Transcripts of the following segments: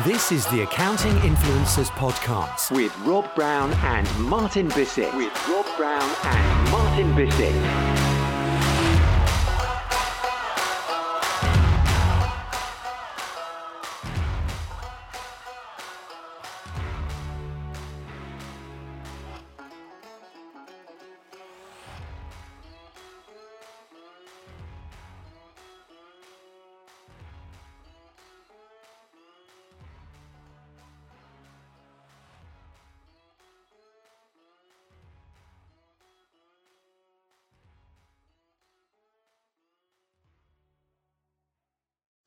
This is the Accounting Influencers Podcast with Rob Brown and Martin Bissett. With Rob Brown and Martin Bissett.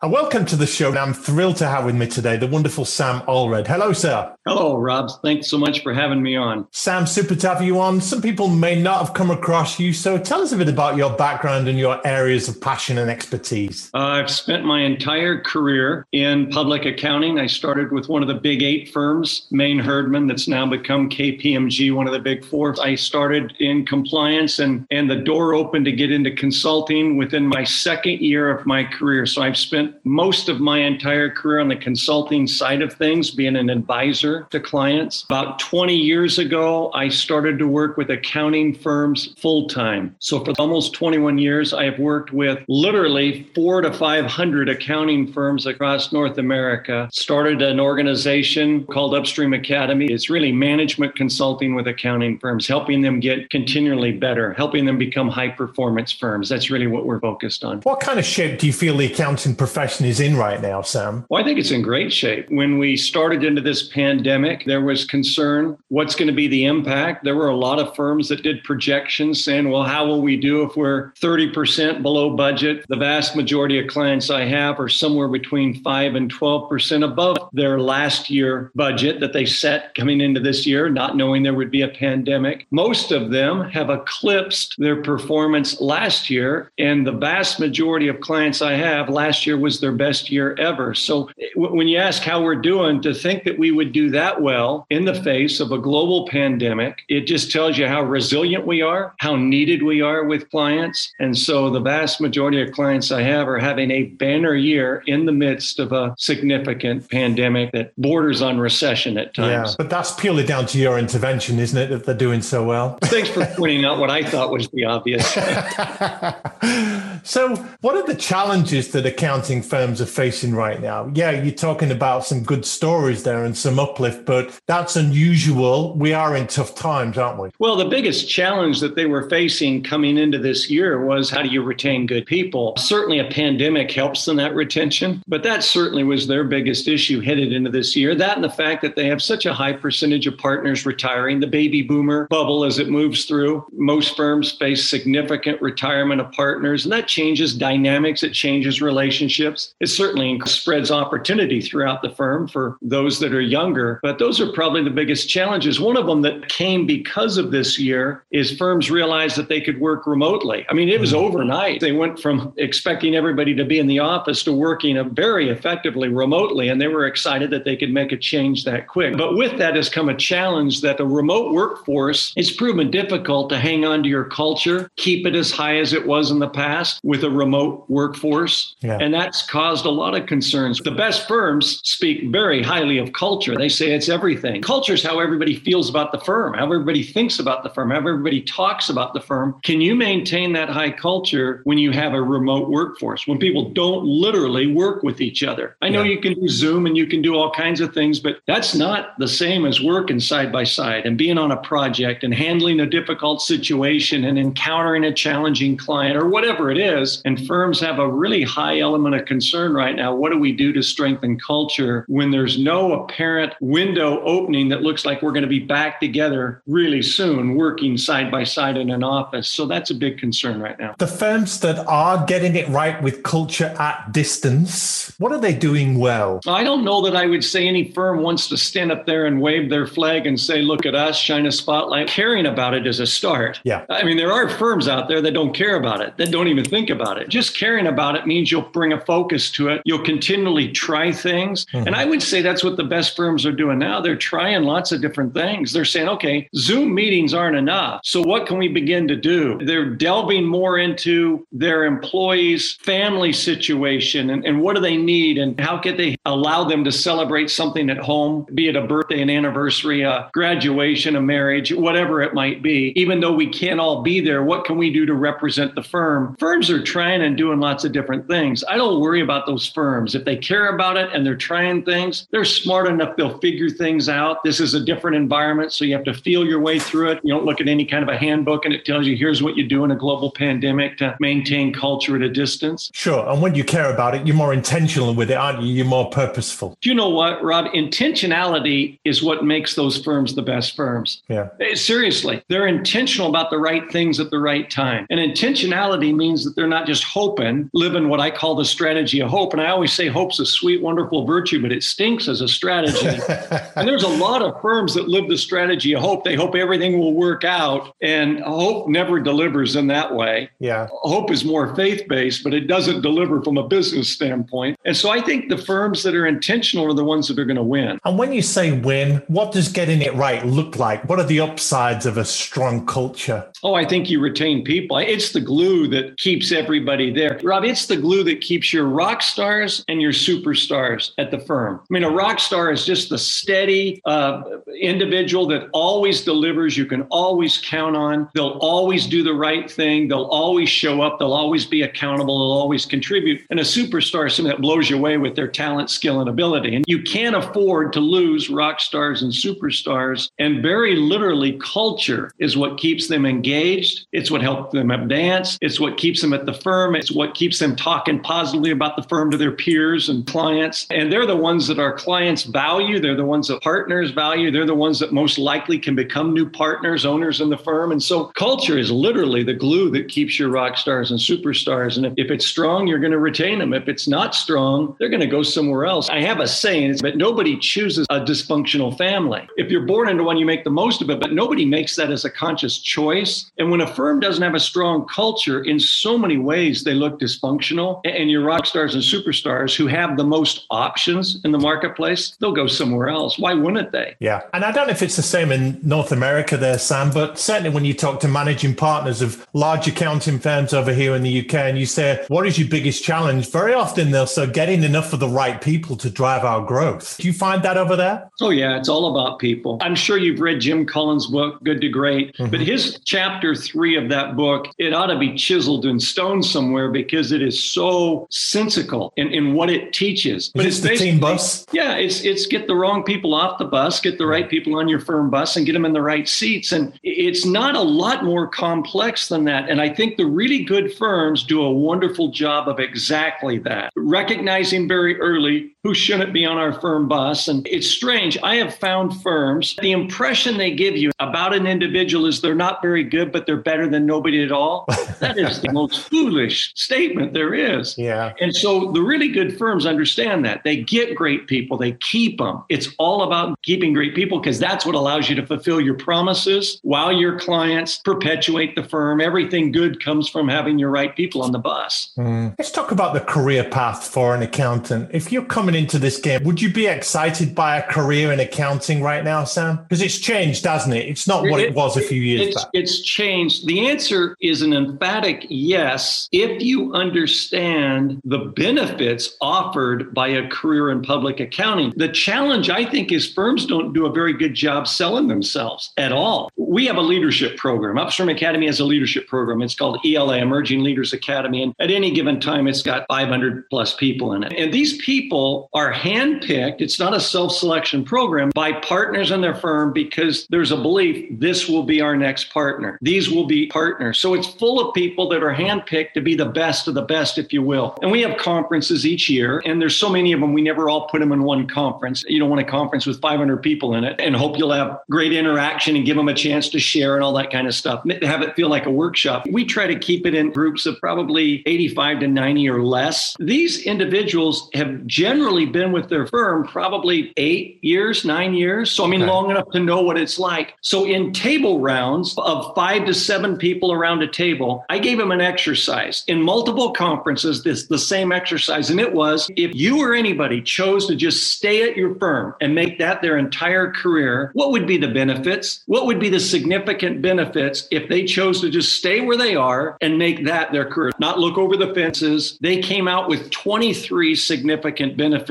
And welcome to the show. And I'm thrilled to have with me today the wonderful Sam Allred. Hello, sir. Hello, Rob. Thanks so much for having me on. Sam, super to have you on. Some people may not have come across you. So tell us a bit about your background and your areas of passion and expertise. Uh, I've spent my entire career in public accounting. I started with one of the big eight firms, Main Hurdman, that's now become KPMG, one of the big four. I started in compliance and, and the door opened to get into consulting within my second year of my career. So I've spent most of my entire career on the consulting side of things, being an advisor to clients. About 20 years ago, I started to work with accounting firms full time. So for almost 21 years, I have worked with literally four to 500 accounting firms across North America. Started an organization called Upstream Academy. It's really management consulting with accounting firms, helping them get continually better, helping them become high performance firms. That's really what we're focused on. What kind of shape do you feel the accounting profession profession is in right now, Sam? Well, I think it's in great shape. When we started into this pandemic, there was concern what's going to be the impact. There were a lot of firms that did projections saying, well, how will we do if we're 30% below budget? The vast majority of clients I have are somewhere between 5 and 12% above their last year budget that they set coming into this year, not knowing there would be a pandemic. Most of them have eclipsed their performance last year, and the vast majority of clients I have last year was their best year ever. So eh, when you ask how we're doing, to think that we would do that well in the face of a global pandemic, it just tells you how resilient we are, how needed we are with clients. And so the vast majority of clients I have are having a banner year in the midst of a significant pandemic that borders on recession at times. Yeah, but that's purely down to your intervention, isn't it, that they're doing so well? Thanks for pointing out what I thought was the obvious. so, what are the challenges that accounting firms are facing right now. Yeah, you're talking about some good stories there and some uplift, but that's unusual. We are in tough times, aren't we? Well, the biggest challenge that they were facing coming into this year was how do you retain good people? Certainly a pandemic helps in that retention, but that certainly was their biggest issue headed into this year. That and the fact that they have such a high percentage of partners retiring, the baby boomer bubble as it moves through. Most firms face significant retirement of partners, and that changes dynamics, it changes relationships relationships. It certainly spreads opportunity throughout the firm for those that are younger, but those are probably the biggest challenges. One of them that came because of this year is firms realized that they could work remotely. I mean, it was mm-hmm. overnight. They went from expecting everybody to be in the office to working very effectively remotely, and they were excited that they could make a change that quick. But with that has come a challenge that the remote workforce it's proven difficult to hang on to your culture, keep it as high as it was in the past with a remote workforce. Yeah. And that that's caused a lot of concerns. The best firms speak very highly of culture. They say it's everything. Culture is how everybody feels about the firm, how everybody thinks about the firm, how everybody talks about the firm. Can you maintain that high culture when you have a remote workforce, when people don't literally work with each other? I know yeah. you can do Zoom and you can do all kinds of things, but that's not the same as working side by side and being on a project and handling a difficult situation and encountering a challenging client or whatever it is. And firms have a really high element of concern right now. What do we do to strengthen culture when there's no apparent window opening that looks like we're going to be back together really soon, working side by side in an office? So that's a big concern right now. The firms that are getting it right with culture at distance, what are they doing well? I don't know that I would say any firm wants to stand up there and wave their flag and say, look at us, shine a spotlight. Caring about it is a start. Yeah. I mean, there are firms out there that don't care about it, that don't even think about it. Just caring about it means you'll bring a focus to it. You'll continually try things. Mm-hmm. And I would say that's what the best firms are doing now. They're trying lots of different things. They're saying, okay, Zoom meetings aren't enough. So what can we begin to do? They're delving more into their employees' family situation and, and what do they need and how can they allow them to celebrate something at home, be it a birthday, an anniversary, a graduation, a marriage, whatever it might be. Even though we can't all be there, what can we do to represent the firm? Firms are trying and doing lots of different things. I don't worry about those firms. If they care about it and they're trying things, they're smart enough, they'll figure things out. This is a different environment, so you have to feel your way through it. You don't look at any kind of a handbook and it tells you here's what you do in a global pandemic to maintain culture at a distance. Sure. And when you care about it, you're more intentional with it, aren't you? You're more purposeful. Do you know what, Rob? Intentionality is what makes those firms the best firms. Yeah. Eh, seriously, they're intentional about the right things at the right time. And intentionality means that they're not just hoping, living what I call the strategy of hope. And I always say hope's a sweet, wonderful virtue, but it stinks as a strategy. and there's a lot of firms that live the strategy of hope. They hope everything will work out. And hope never delivers in that way. Yeah. Hope is more faith based, but it doesn't deliver from a business standpoint. And so I think the firms that are intentional are the ones that are going to win. And when you say win, what does getting it right look like? What are the upsides of a strong culture? Oh, I think you retain people. It's the glue that keeps everybody there. Rob, it's the glue that keeps your rock stars and your superstars at the firm. I mean, a rock star is just the steady uh, individual that always delivers. You can always count on. They'll always do the right thing. They'll always show up. They'll always be accountable. They'll always contribute. And a superstar is something that blows you away with their talent, skill, and ability. And you can't afford to lose rock stars and superstars. And very literally, culture is what keeps them engaged. It's what helps them advance. It's what keeps them at the firm. It's what keeps them talking positively about the firm to their peers and clients. And they're the ones that our clients value. They're the ones that partners value. They're the ones that most likely can become new partners, owners in the firm. And so culture is literally the glue that keeps your rock stars and superstars. And if, if it's strong, you're going to retain them. If it's not strong, they're going to go somewhere else. I have a saying, that nobody chooses a dysfunctional family. If you're born into one, you make the most of it, but nobody makes that as a conscious choice. And when a firm doesn't have a strong culture, in so many ways, they look dysfunctional. And your rock stars and superstars who have the most options in the marketplace, they'll go somewhere else. Why wouldn't they? Yeah. And I don't know if it's the same in North America there, Sam, but certainly when you talk to managing partners of large accounting firms over here in the UK and you say, what is your biggest challenge? Very often they'll say, getting enough of the right people to drive our growth. Do you find that over there? Oh, yeah. It's all about people. I'm sure you've read Jim Collins' book, Good to Great, mm-hmm. but his chapter three of that book, it ought to be chiseled in stone somewhere because it is so sensical in, in what it teaches. But it's, it's the team bus. Yeah, it's it's get the wrong people off the bus, get the right people on your firm bus, and get them in the right seats. And it's not a lot more complex than that. And I think the really good firms do a wonderful job of exactly that, recognizing very early who shouldn't be on our firm bus. And it's strange. I have found firms, the impression they give you about an individual is they're not very good, but they're better than nobody at all. That is the most foolish statement there is. Yeah. And so the really good firms understand that. They get great people, they keep them. It's all about keeping great people because that's what allows you to fulfill your promises while your clients perpetuate the firm. Everything good comes from having your right people on the bus. Mm. Let's talk about the career path for an accountant. If you're coming into this game, would you be excited by a career in accounting right now, Sam? Because it's changed, hasn't it? It's not what it, it was a few years it's, back. It's changed. The answer is an emphatic yes if you understand the benefits offered by a career in public accounting. The challenge, I think, is firms don't do a very good job selling themselves at all. We have a leadership program. Upstream Academy has a leadership program. It's called ELA, Emerging Leaders Academy. And at any given time, it's got 500 plus people in it. And these people are handpicked. It's not a self selection program by partners in their firm because there's a belief this will be our next partner. These will be partners. So it's full of people that are handpicked to be the best of the best, if you will. And we have conferences each year, and there's so many of them, we never all put them in one conference. You don't want a conference with 500 people in it and hope you'll have great interaction and give them a chance to share and all that kind of stuff. Have it feel like a workshop. We try to keep it in groups of probably 85 to 90 or less. These individuals have generally been with their firm probably eight years, nine years. So, I mean, okay. long enough to know what it's like. So, in table rounds of five to seven people around a table, I gave them an exercise in multiple conferences, this the same exercise. And it was if you or anybody chose to just stay at your firm and make that their entire career, what would be the benefits? What would be the significant benefits if they chose to just stay where they are and make that their career, not look over the fences? They came out with 23 significant benefits.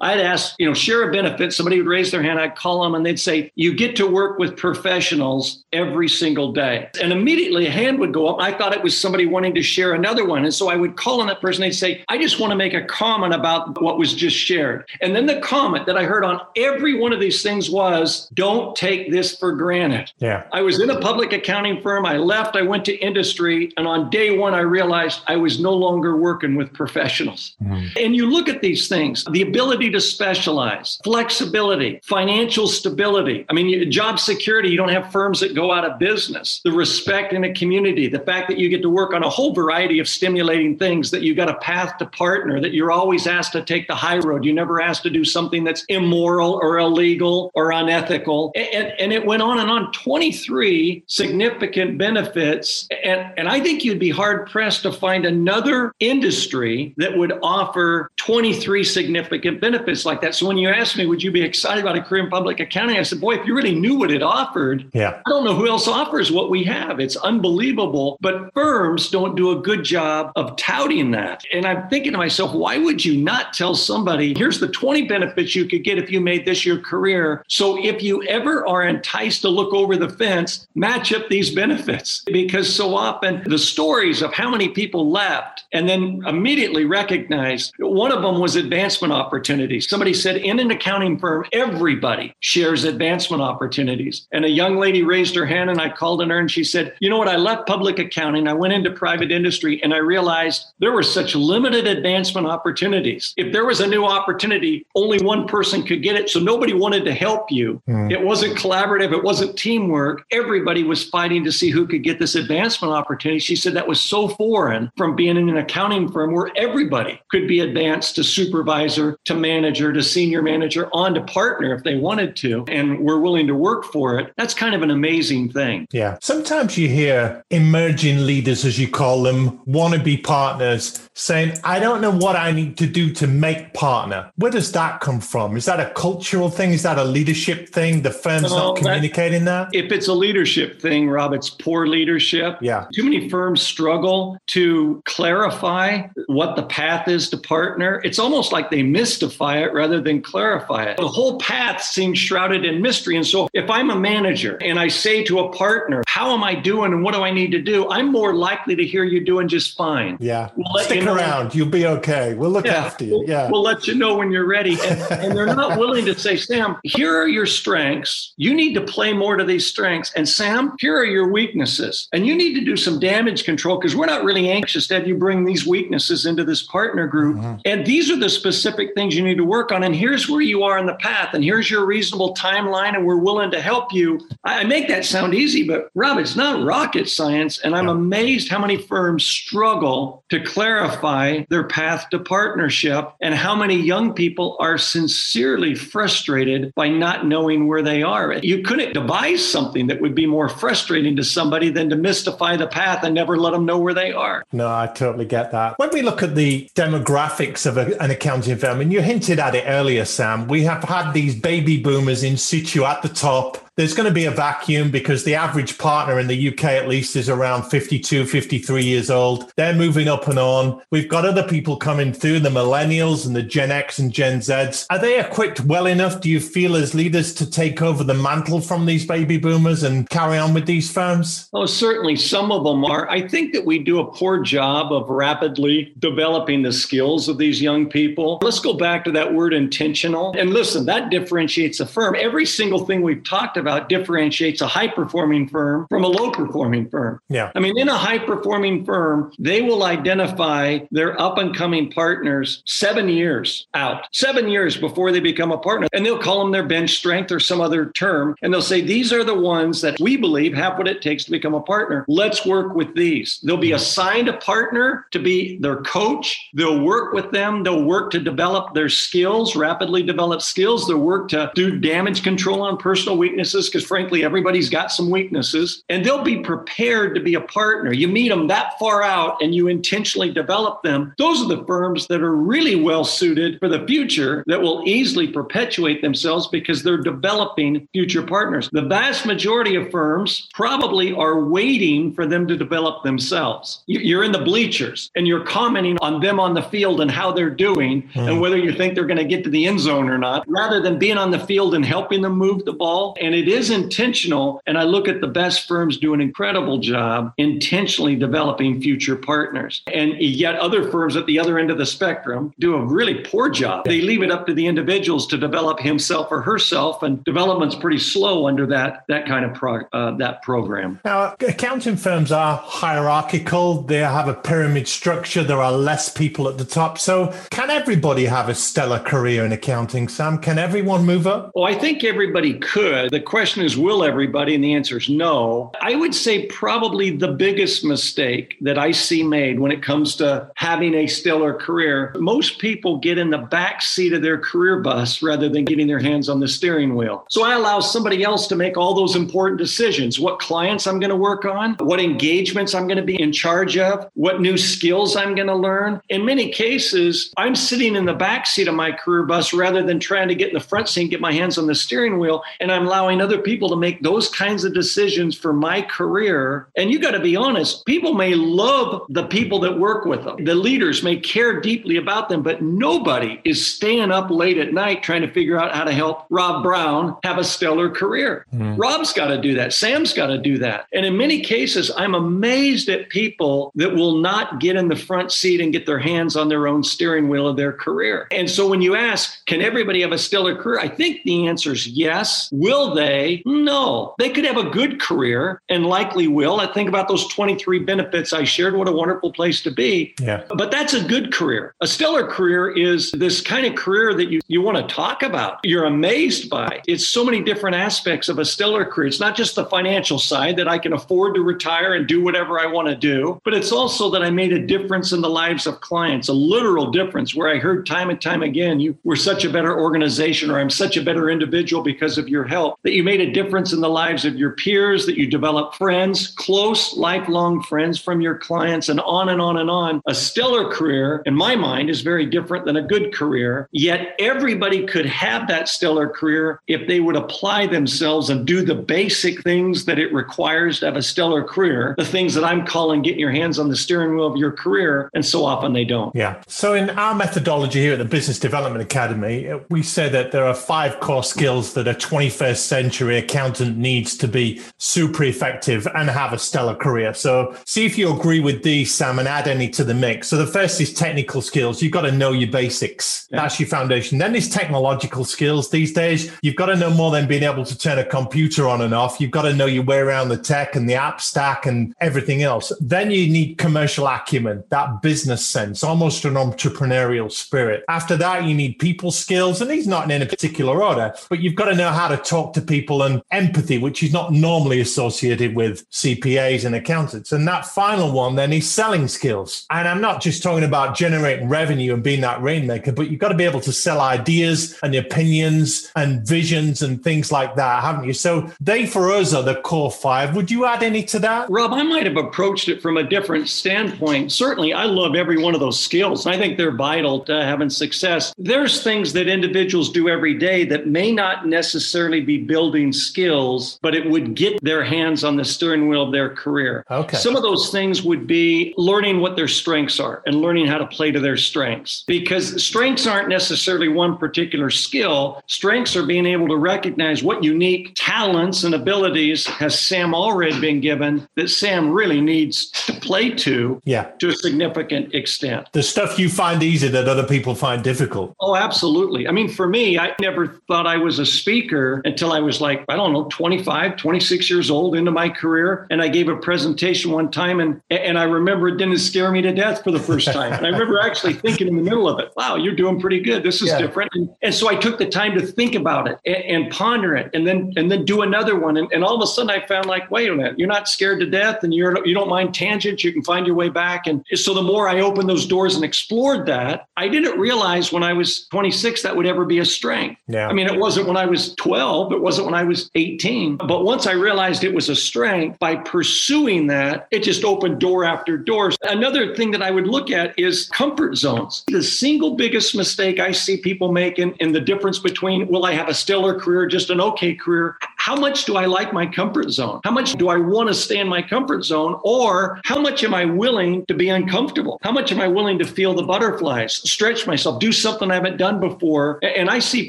I'd ask, you know, share a benefit. Somebody would raise their hand. I'd call them and they'd say, you get to work with professionals every single day. And immediately a hand would go up. I thought it was somebody wanting to share another one. And so I would call on that person. They'd say, I just want to make a comment about what was just shared. And then the comment that I heard on every one of these things was, don't take this for granted. Yeah. I was in a public accounting firm. I left, I went to industry. And on day one, I realized I was no longer working with professionals. Mm. And you look at these things the ability to specialize, flexibility, financial stability. I mean, job security, you don't have firms that go out of business, the respect in a community, the fact that you get to work on a whole variety of stimulating things, that you got a path to partner, that you're always asked to take the high road. You're never asked to do something that's immoral or illegal or unethical. And, and it went on and on 23 significant benefits. And, and I think you'd be hard pressed to find another industry that would offer 23 significant benefits like that. So when you asked me, would you be excited about a career in public accounting? I said, boy, if you really knew what it offered, yeah. I don't know who else offers what we have. It's unbelievable. But firms don't do a good job of touting that. And I'm thinking to myself, why would you not tell somebody, here's the 20 benefits you could get if you made this your career? So if you ever are enticed to look over the fence, match up these benefits. Because so often the stories of how many people left and then immediately recognized one of them was advancement opportunities. Somebody said in an accounting firm, everybody shares advancement opportunities. And a young lady raised her hand and I called on her and she said, You know what? I left public accounting. I went into private industry and I realized there were such limited advancement opportunities. If there was a new opportunity, only one person could get it. So nobody wanted to help you. Mm. It wasn't collaborative, it wasn't teamwork. Everybody was fighting to see who could get this advancement opportunity. She said that was so foreign from being in an accounting firm where everybody could be advanced to supervisor, to manager, to senior manager, on to partner if they wanted to, and were willing to work for it. That's kind of an amazing thing. Yeah. Sometimes you hear emerging leaders, as you call them, wannabe partners saying, I don't know what I need to do to make partner. Where does that come from? Is that a cultural thing? Is that a leadership thing? The firm's not communicating that, that? If it's a leadership thing, Rob, it's poor leadership. Yeah. Too many firms struggle to clarify what the path is to partner. It's almost like they mystify it rather than clarify it. The whole path seems shrouded in mystery. And so if I'm a manager and I say to a partner, how am I doing and what do I need to do? I'm more likely to hear you doing just fine. Yeah. We'll Stick around. You'll be okay. We'll look yeah. after you. Yeah. We'll, we'll, let you know when you're ready. And, and they're not willing to say, Sam, here are your strengths. You need to play more to these strengths. And Sam, here are your weaknesses. And you need to do some damage control because we're not really anxious to have you bring these weaknesses into this partner group. Mm-hmm. And these are the specific things you need to work on. And here's where you are in the path. And here's your reasonable timeline. And we're willing to help you. I make that sound easy, but Rob, it's not rocket science. And I'm amazed how many firms struggle to clarify their path to partnership and how many young people are sincerely frustrated by not knowing where they are. You couldn't devise something that would be more frustrating to somebody than to mystify the path and never let them know where they are. No, I totally get that. When we look at the demographics of a, an accounting firm, and you hinted at it earlier, Sam, we have had these baby boomers in situ at the top there's going to be a vacuum because the average partner in the UK, at least, is around 52, 53 years old. They're moving up and on. We've got other people coming through, the millennials and the Gen X and Gen Zs. Are they equipped well enough, do you feel, as leaders to take over the mantle from these baby boomers and carry on with these firms? Oh, certainly some of them are. I think that we do a poor job of rapidly developing the skills of these young people. Let's go back to that word intentional. And listen, that differentiates a firm. Every single thing we've talked about about differentiates a high performing firm from a low performing firm. Yeah. I mean, in a high performing firm, they will identify their up and coming partners seven years out, seven years before they become a partner. And they'll call them their bench strength or some other term. And they'll say, these are the ones that we believe have what it takes to become a partner. Let's work with these. They'll be assigned a partner to be their coach. They'll work with them. They'll work to develop their skills, rapidly develop skills. They'll work to do damage control on personal weaknesses because, frankly, everybody's got some weaknesses. And they'll be prepared to be a partner. You meet them that far out and you intentionally develop them. Those are the firms that are really well suited for the future that will easily perpetuate themselves because they're developing future partners. The vast majority of firms probably are waiting for them to develop themselves. You're in the bleachers and you're commenting on them on the field and how they're doing mm. and hmm. whether you think they're going to get to the end zone or not, rather than being on the field and helping them move the ball. And it is intentional. And I look at the best firms do an incredible job intentionally developing future partners. And yet other firms at the other end of the spectrum do a really poor job. They leave it up to the individuals to develop himself or herself, and development's pretty slow under that that kind of pro, uh, that program. Now, accounting firms are hierarchical. They have a pyramid structure. There are less people at the top. So, can everybody have a stellar career in accounting? Sam, can everyone move up? Well, I think everybody could. The question is, will everybody? And the answer is no. I would say probably the biggest mistake that I see made when it comes to having a stellar career. Most people get in the back seat of their career bus rather than getting their hands on the steering wheel. So I allow somebody else to make all those important decisions what clients I'm going to work on, what engagements I'm going to be in charge of, what new skills I'm going to learn. In many cases, I'm sitting in the back seat of my career bus rather than trying to get in the front seat and get my hands on the steering wheel. And I'm allowing other people to make those kinds of decisions for my career. And you got to be honest, people may love the people that work with them. The leaders may care deeply about them, but nobody is staying up late at night trying to figure out how to help Rob Brown have a stellar career. Mm. Rob's got to do that. Sam's got to do that. And in many cases, I'm amazed at people that will not get in the front seat and get their hands on their own steering wheel of their career. And so when you ask, can everybody have a stellar career? I think the answer is yes. Will they? No. They could have a good career and likely will. I think about those 23 benefits I shared. What a wonderful place to be. Yeah. But that's a good career. A stellar career is this kind of career that you, you want to talk about. You're amazed by. It's so many different aspects of a stellar career. It's not just the financial side that I can afford to retire and do whatever I want to do, but it's also that I made a difference in the lives of clients, a literal difference where I heard time and time again, you were such a better organization or I'm such a better individual because of your help, that you made a difference in the lives of your peers, that you developed friends, close, lifelong friends from your clients, and on and on and on. A stellar career, in my mind, is very different than a good career. Yet everybody could have that stellar career if they would apply themselves and do the basic things that it requires to have a stellar career, the things that I'm calling getting your hands on the steering wheel of your career. And so often they don't. Yeah. So in our methodology here at the Business Development Academy, we say that there are five core skills that are 21st century accountant needs to be super effective and have a stellar career. So see if you agree with these, Sam, and add any to the mix. So the first is technical skills. You've got to know your basics. Yeah. That's your foundation. Then there's technological skills. These days, you've got to know more than being able to turn a computer on and off. You've got to know your way around the tech and the app stack and everything else. Then you need commercial acumen, that business sense, almost an entrepreneurial spirit. After that, you need people skills. And these not in any particular order, but you've got to know how to talk to people and empathy, which is not normally associated with CPAs and accountants. And that final one then is selling skills. And I'm not just talking about generating revenue and being that rainmaker, but you've got to be able to sell ideas and opinions and visions and things like that, haven't you? So they for us are the core five. Would you add any to that? Rob, I might have approached it from a different standpoint. Certainly, I love every one of those skills. I think they're vital to having success. There's things that individuals do every day that may not necessarily be building skills, but it would get their hands on the steering wheel of their career. Okay. Some of those things would be learning what their strengths are and learning how to play to their strengths. Because strengths aren't necessarily one particular skill. Strengths are being able to recognize what unique talents and abilities has Sam already been given that Sam really needs to play to yeah. to a significant extent. The stuff you find easy that other people find difficult. Oh, absolutely. I mean, for me, I never thought I was a speaker until I was was like, I don't know, 25, 26 years old into my career. And I gave a presentation one time and, and I remember it didn't scare me to death for the first time. and I remember actually thinking in the middle of it, wow, you're doing pretty good. This is yeah. different. And, and, so I took the time to think about it and, and ponder it and then and then do another one. And, and all of a sudden I found like, wait a minute, you're not scared to death and you're you don't mind tangents. You can find your way back. And so the more I opened those doors and explored that, I didn't realize when I was 26 that would ever be a strength. Yeah. I mean, it wasn't when I was 12, it wasn't when I was 18. But once I realized it was a strength, by pursuing that, it just opened door after door. Another thing that I would look at is comfort zones. The single biggest mistake I see people making in the difference between will I have a stellar career, just an okay career? How much do I like my comfort zone? How much do I want to stay in my comfort zone? Or how much am I willing to be uncomfortable? How much am I willing to feel the butterflies, stretch myself, do something I haven't done before? And I see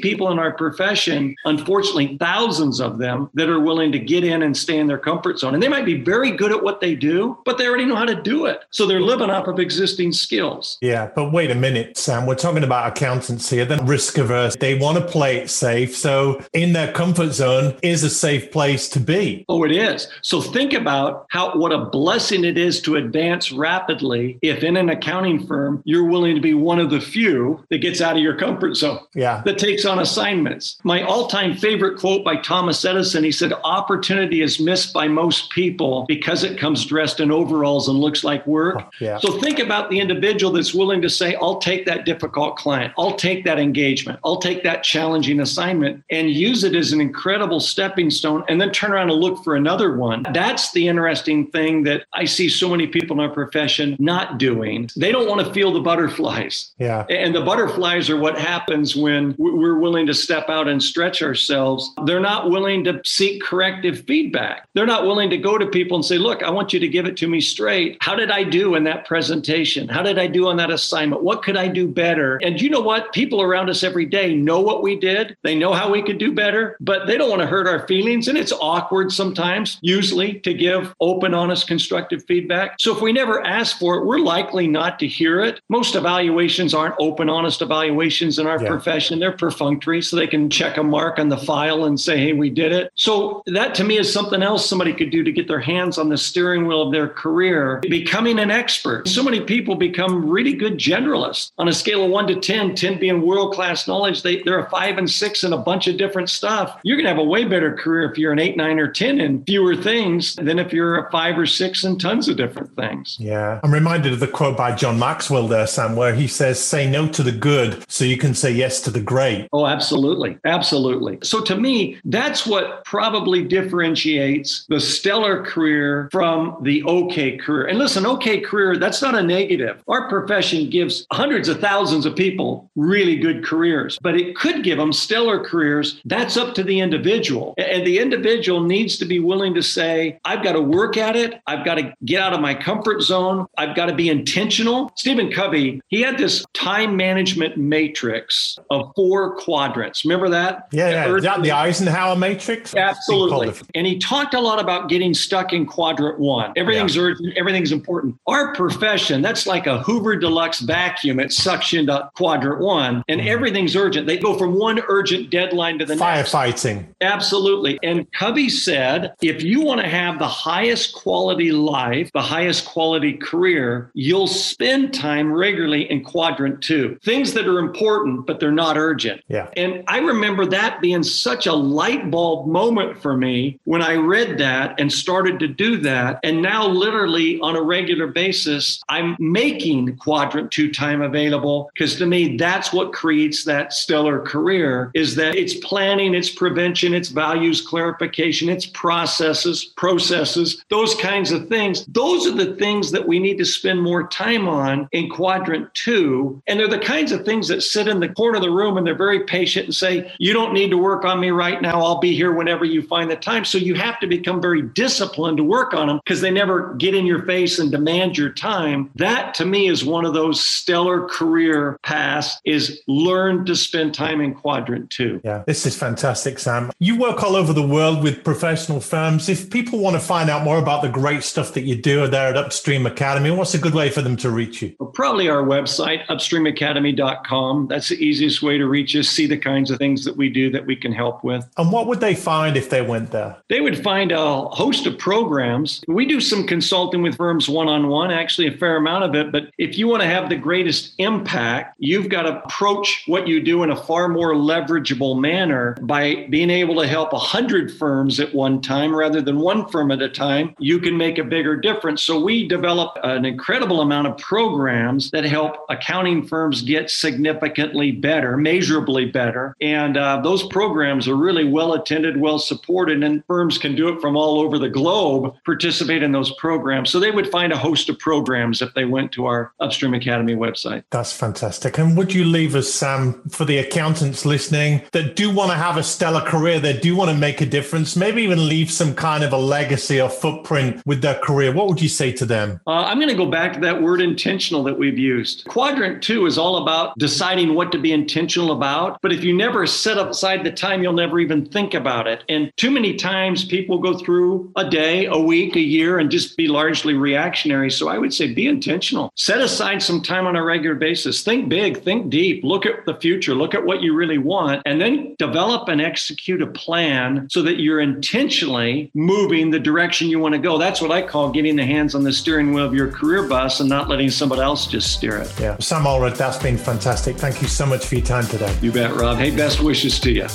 people in our profession, unfortunately, thousands of them that are willing to get in and stay in their comfort zone. And they might be very good at what they do, but they already know how to do it. So they're living off of existing skills. Yeah. But wait a minute, Sam. We're talking about accountants here. They're risk averse. They want to play it safe. So in their comfort zone is a safe place to be. Oh, it is. So think about how what a blessing it is to advance rapidly if in an accounting firm you're willing to be one of the few that gets out of your comfort zone. Yeah. That takes on assignments. My all-time favorite quote by Thomas Edison, he said, opportunity is missed by most people because it comes dressed in overalls and looks like work. Yeah. So think about the individual that's willing to say, I'll take that difficult client. I'll take that engagement. I'll take that challenging assignment and use it as an incredible stepping stone and then turn around and look for another one. That's the interesting thing that I see so many people in our profession not doing. They don't want to feel the butterflies. Yeah. And the butterflies are what happens when we're willing to step out and stretch ourselves. They're not willing to seek corrective feedback. They're not willing to go to people and say, look, I want you to give it to me straight. How did I do in that presentation? How did I do on that assignment? What could I do better? And you know what? People around us every day know what we did. They know how we could do better, but they don't want to hurt our feelings. And it's awkward sometimes, usually, to give open, honest, constructive feedback. So if we never ask for it, we're likely not to hear it. Most evaluations aren't open, honest evaluations in our yeah. profession. They're perfunctory, so they can check a mark on the file and say, hey, we did it. So that to me is something else somebody could do to get their hands on the steering wheel of their career, becoming an expert. So many people become really good generalists on a scale of one to 10, 10 being world class knowledge. They, they're a five and six in a bunch of different stuff. You're going to have a way better career if you're an eight, nine, or 10 in fewer things than if you're a five or six in tons of different things. Yeah. I'm reminded of the quote by John Maxwell there, Sam, where he says, say no to the good so you can say yes to the great. Oh, absolutely. Absolutely. So to me, that's what probably differentiates the stellar career from the okay career. And listen, okay career, that's not a negative. Our profession gives hundreds of thousands of people really good careers, but it could give them stellar careers. That's up to the individual. And the individual needs to be willing to say, I've got to work at it. I've got to get out of my comfort zone. I've got to be intentional. Stephen Covey, he had this time management matrix of four quadrants. Remember that? Yeah, yeah. Earth- the Eisenhower matrix? Absolutely. And he talked a lot about getting stuck in quadrant one. Everything's yeah. urgent, everything's important. Our profession, that's like a Hoover Deluxe vacuum. It sucks you into quadrant one, and mm. everything's urgent. They go from one urgent deadline to the next. Firefighting. Absolutely. And Covey said if you want to have the highest quality life, the highest quality career, you'll spend time regularly in quadrant two. Things that are important, but they're not urgent. Yeah. And I remember that being such a light bulb moment for me when I read that and started to do that. And now, literally on a regular basis, I'm making quadrant two time available because to me, that's what creates that stellar career is that it's planning, it's prevention, it's values clarification, it's processes, processes, those kinds of things. Those are the things that we need to spend more time on in quadrant two. And they're the kinds of things that sit in the corner of the room and they're very patient and say, You don't need to work on me right now. I'll be here whenever you find the time. So you have to become very disciplined to work on them because they never get in your face and demand your time. That to me is one of those stellar career paths is learn to spend time in quadrant two. Yeah, this is fantastic, Sam. You work all over the world with professional firms. If people want to find out more about the great stuff that you do there at Upstream Academy, what's a good way for them to reach you? Well, probably our website, upstreamacademy.com. That's the easiest way to reach us, see the kinds of things that we do that we can help with. And what would they find if they went there? They would find a host of programs. We do some consulting with firms one on one, actually, a fair amount of it. But if you want to have the greatest impact, you've got to approach what you do in a far more leverageable manner by being able to help 100 firms at one time rather than one firm at a time. You can make a bigger difference. So we develop an incredible amount of programs that help accounting firms get significantly better, measurably better. And uh, those programs are really well attended, well supported, and firms can do it from all over the globe, participate in those programs. So they would find a host of programs if they went to our Upstream Academy website. That's fantastic. And would you leave us, Sam, for the accountants listening that do want to have a stellar career, that do want to make a difference, maybe even leave some kind of a legacy or footprint with their career? What would you say to them? Uh, I'm going to go back to that word intentional that we've used. Quadrant two is all about deciding what to be intentional about. But if you never set aside the time, you'll never even think about it. And too many times people go through a day, a week, a year, and just be largely reactionary. So I would say be intentional. Set aside some time on a regular basis. Think big, think deep, look at the future, look at what you really want, and then develop and execute a plan so that you're intentionally moving the direction you want to go. That's what I call getting the hands on the steering wheel of your career bus and not letting somebody else just steer it. Yeah. Sam Allred, that's been fantastic. Thank you so much for your time today. You bet, Rob. Hey, best wishes to you.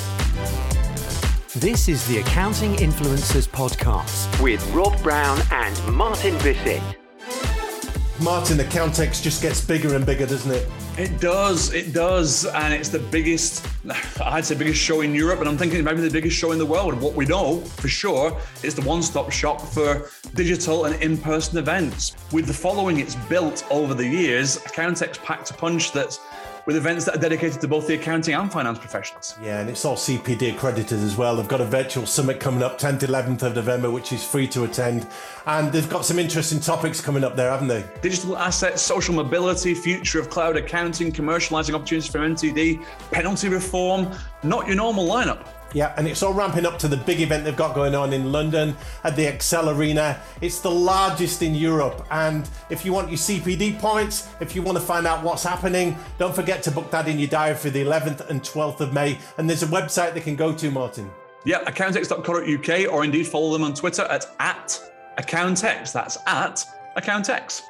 This is the Accounting Influencers Podcast with Rob Brown and Martin Bissett. Martin, the Accountex just gets bigger and bigger, doesn't it? It does, it does, and it's the biggest, I'd say, biggest show in Europe, and I'm thinking maybe the biggest show in the world. What we know for sure is the one-stop shop for digital and in-person events. With the following it's built over the years, Accountex packed a punch that's with events that are dedicated to both the accounting and finance professionals. Yeah, and it's all CPD accredited as well. They've got a virtual summit coming up 10th, 11th of November, which is free to attend. And they've got some interesting topics coming up there, haven't they? Digital assets, social mobility, future of cloud accounting, commercializing opportunities for MTD, penalty reform, not your normal lineup. Yeah, and it's all ramping up to the big event they've got going on in London at the Excel Arena. It's the largest in Europe. And if you want your CPD points, if you want to find out what's happening, don't forget to book that in your diary for the 11th and 12th of May. And there's a website they can go to, Martin. Yeah, accountex.co.uk, or indeed follow them on Twitter at, at accountex. That's at accountex.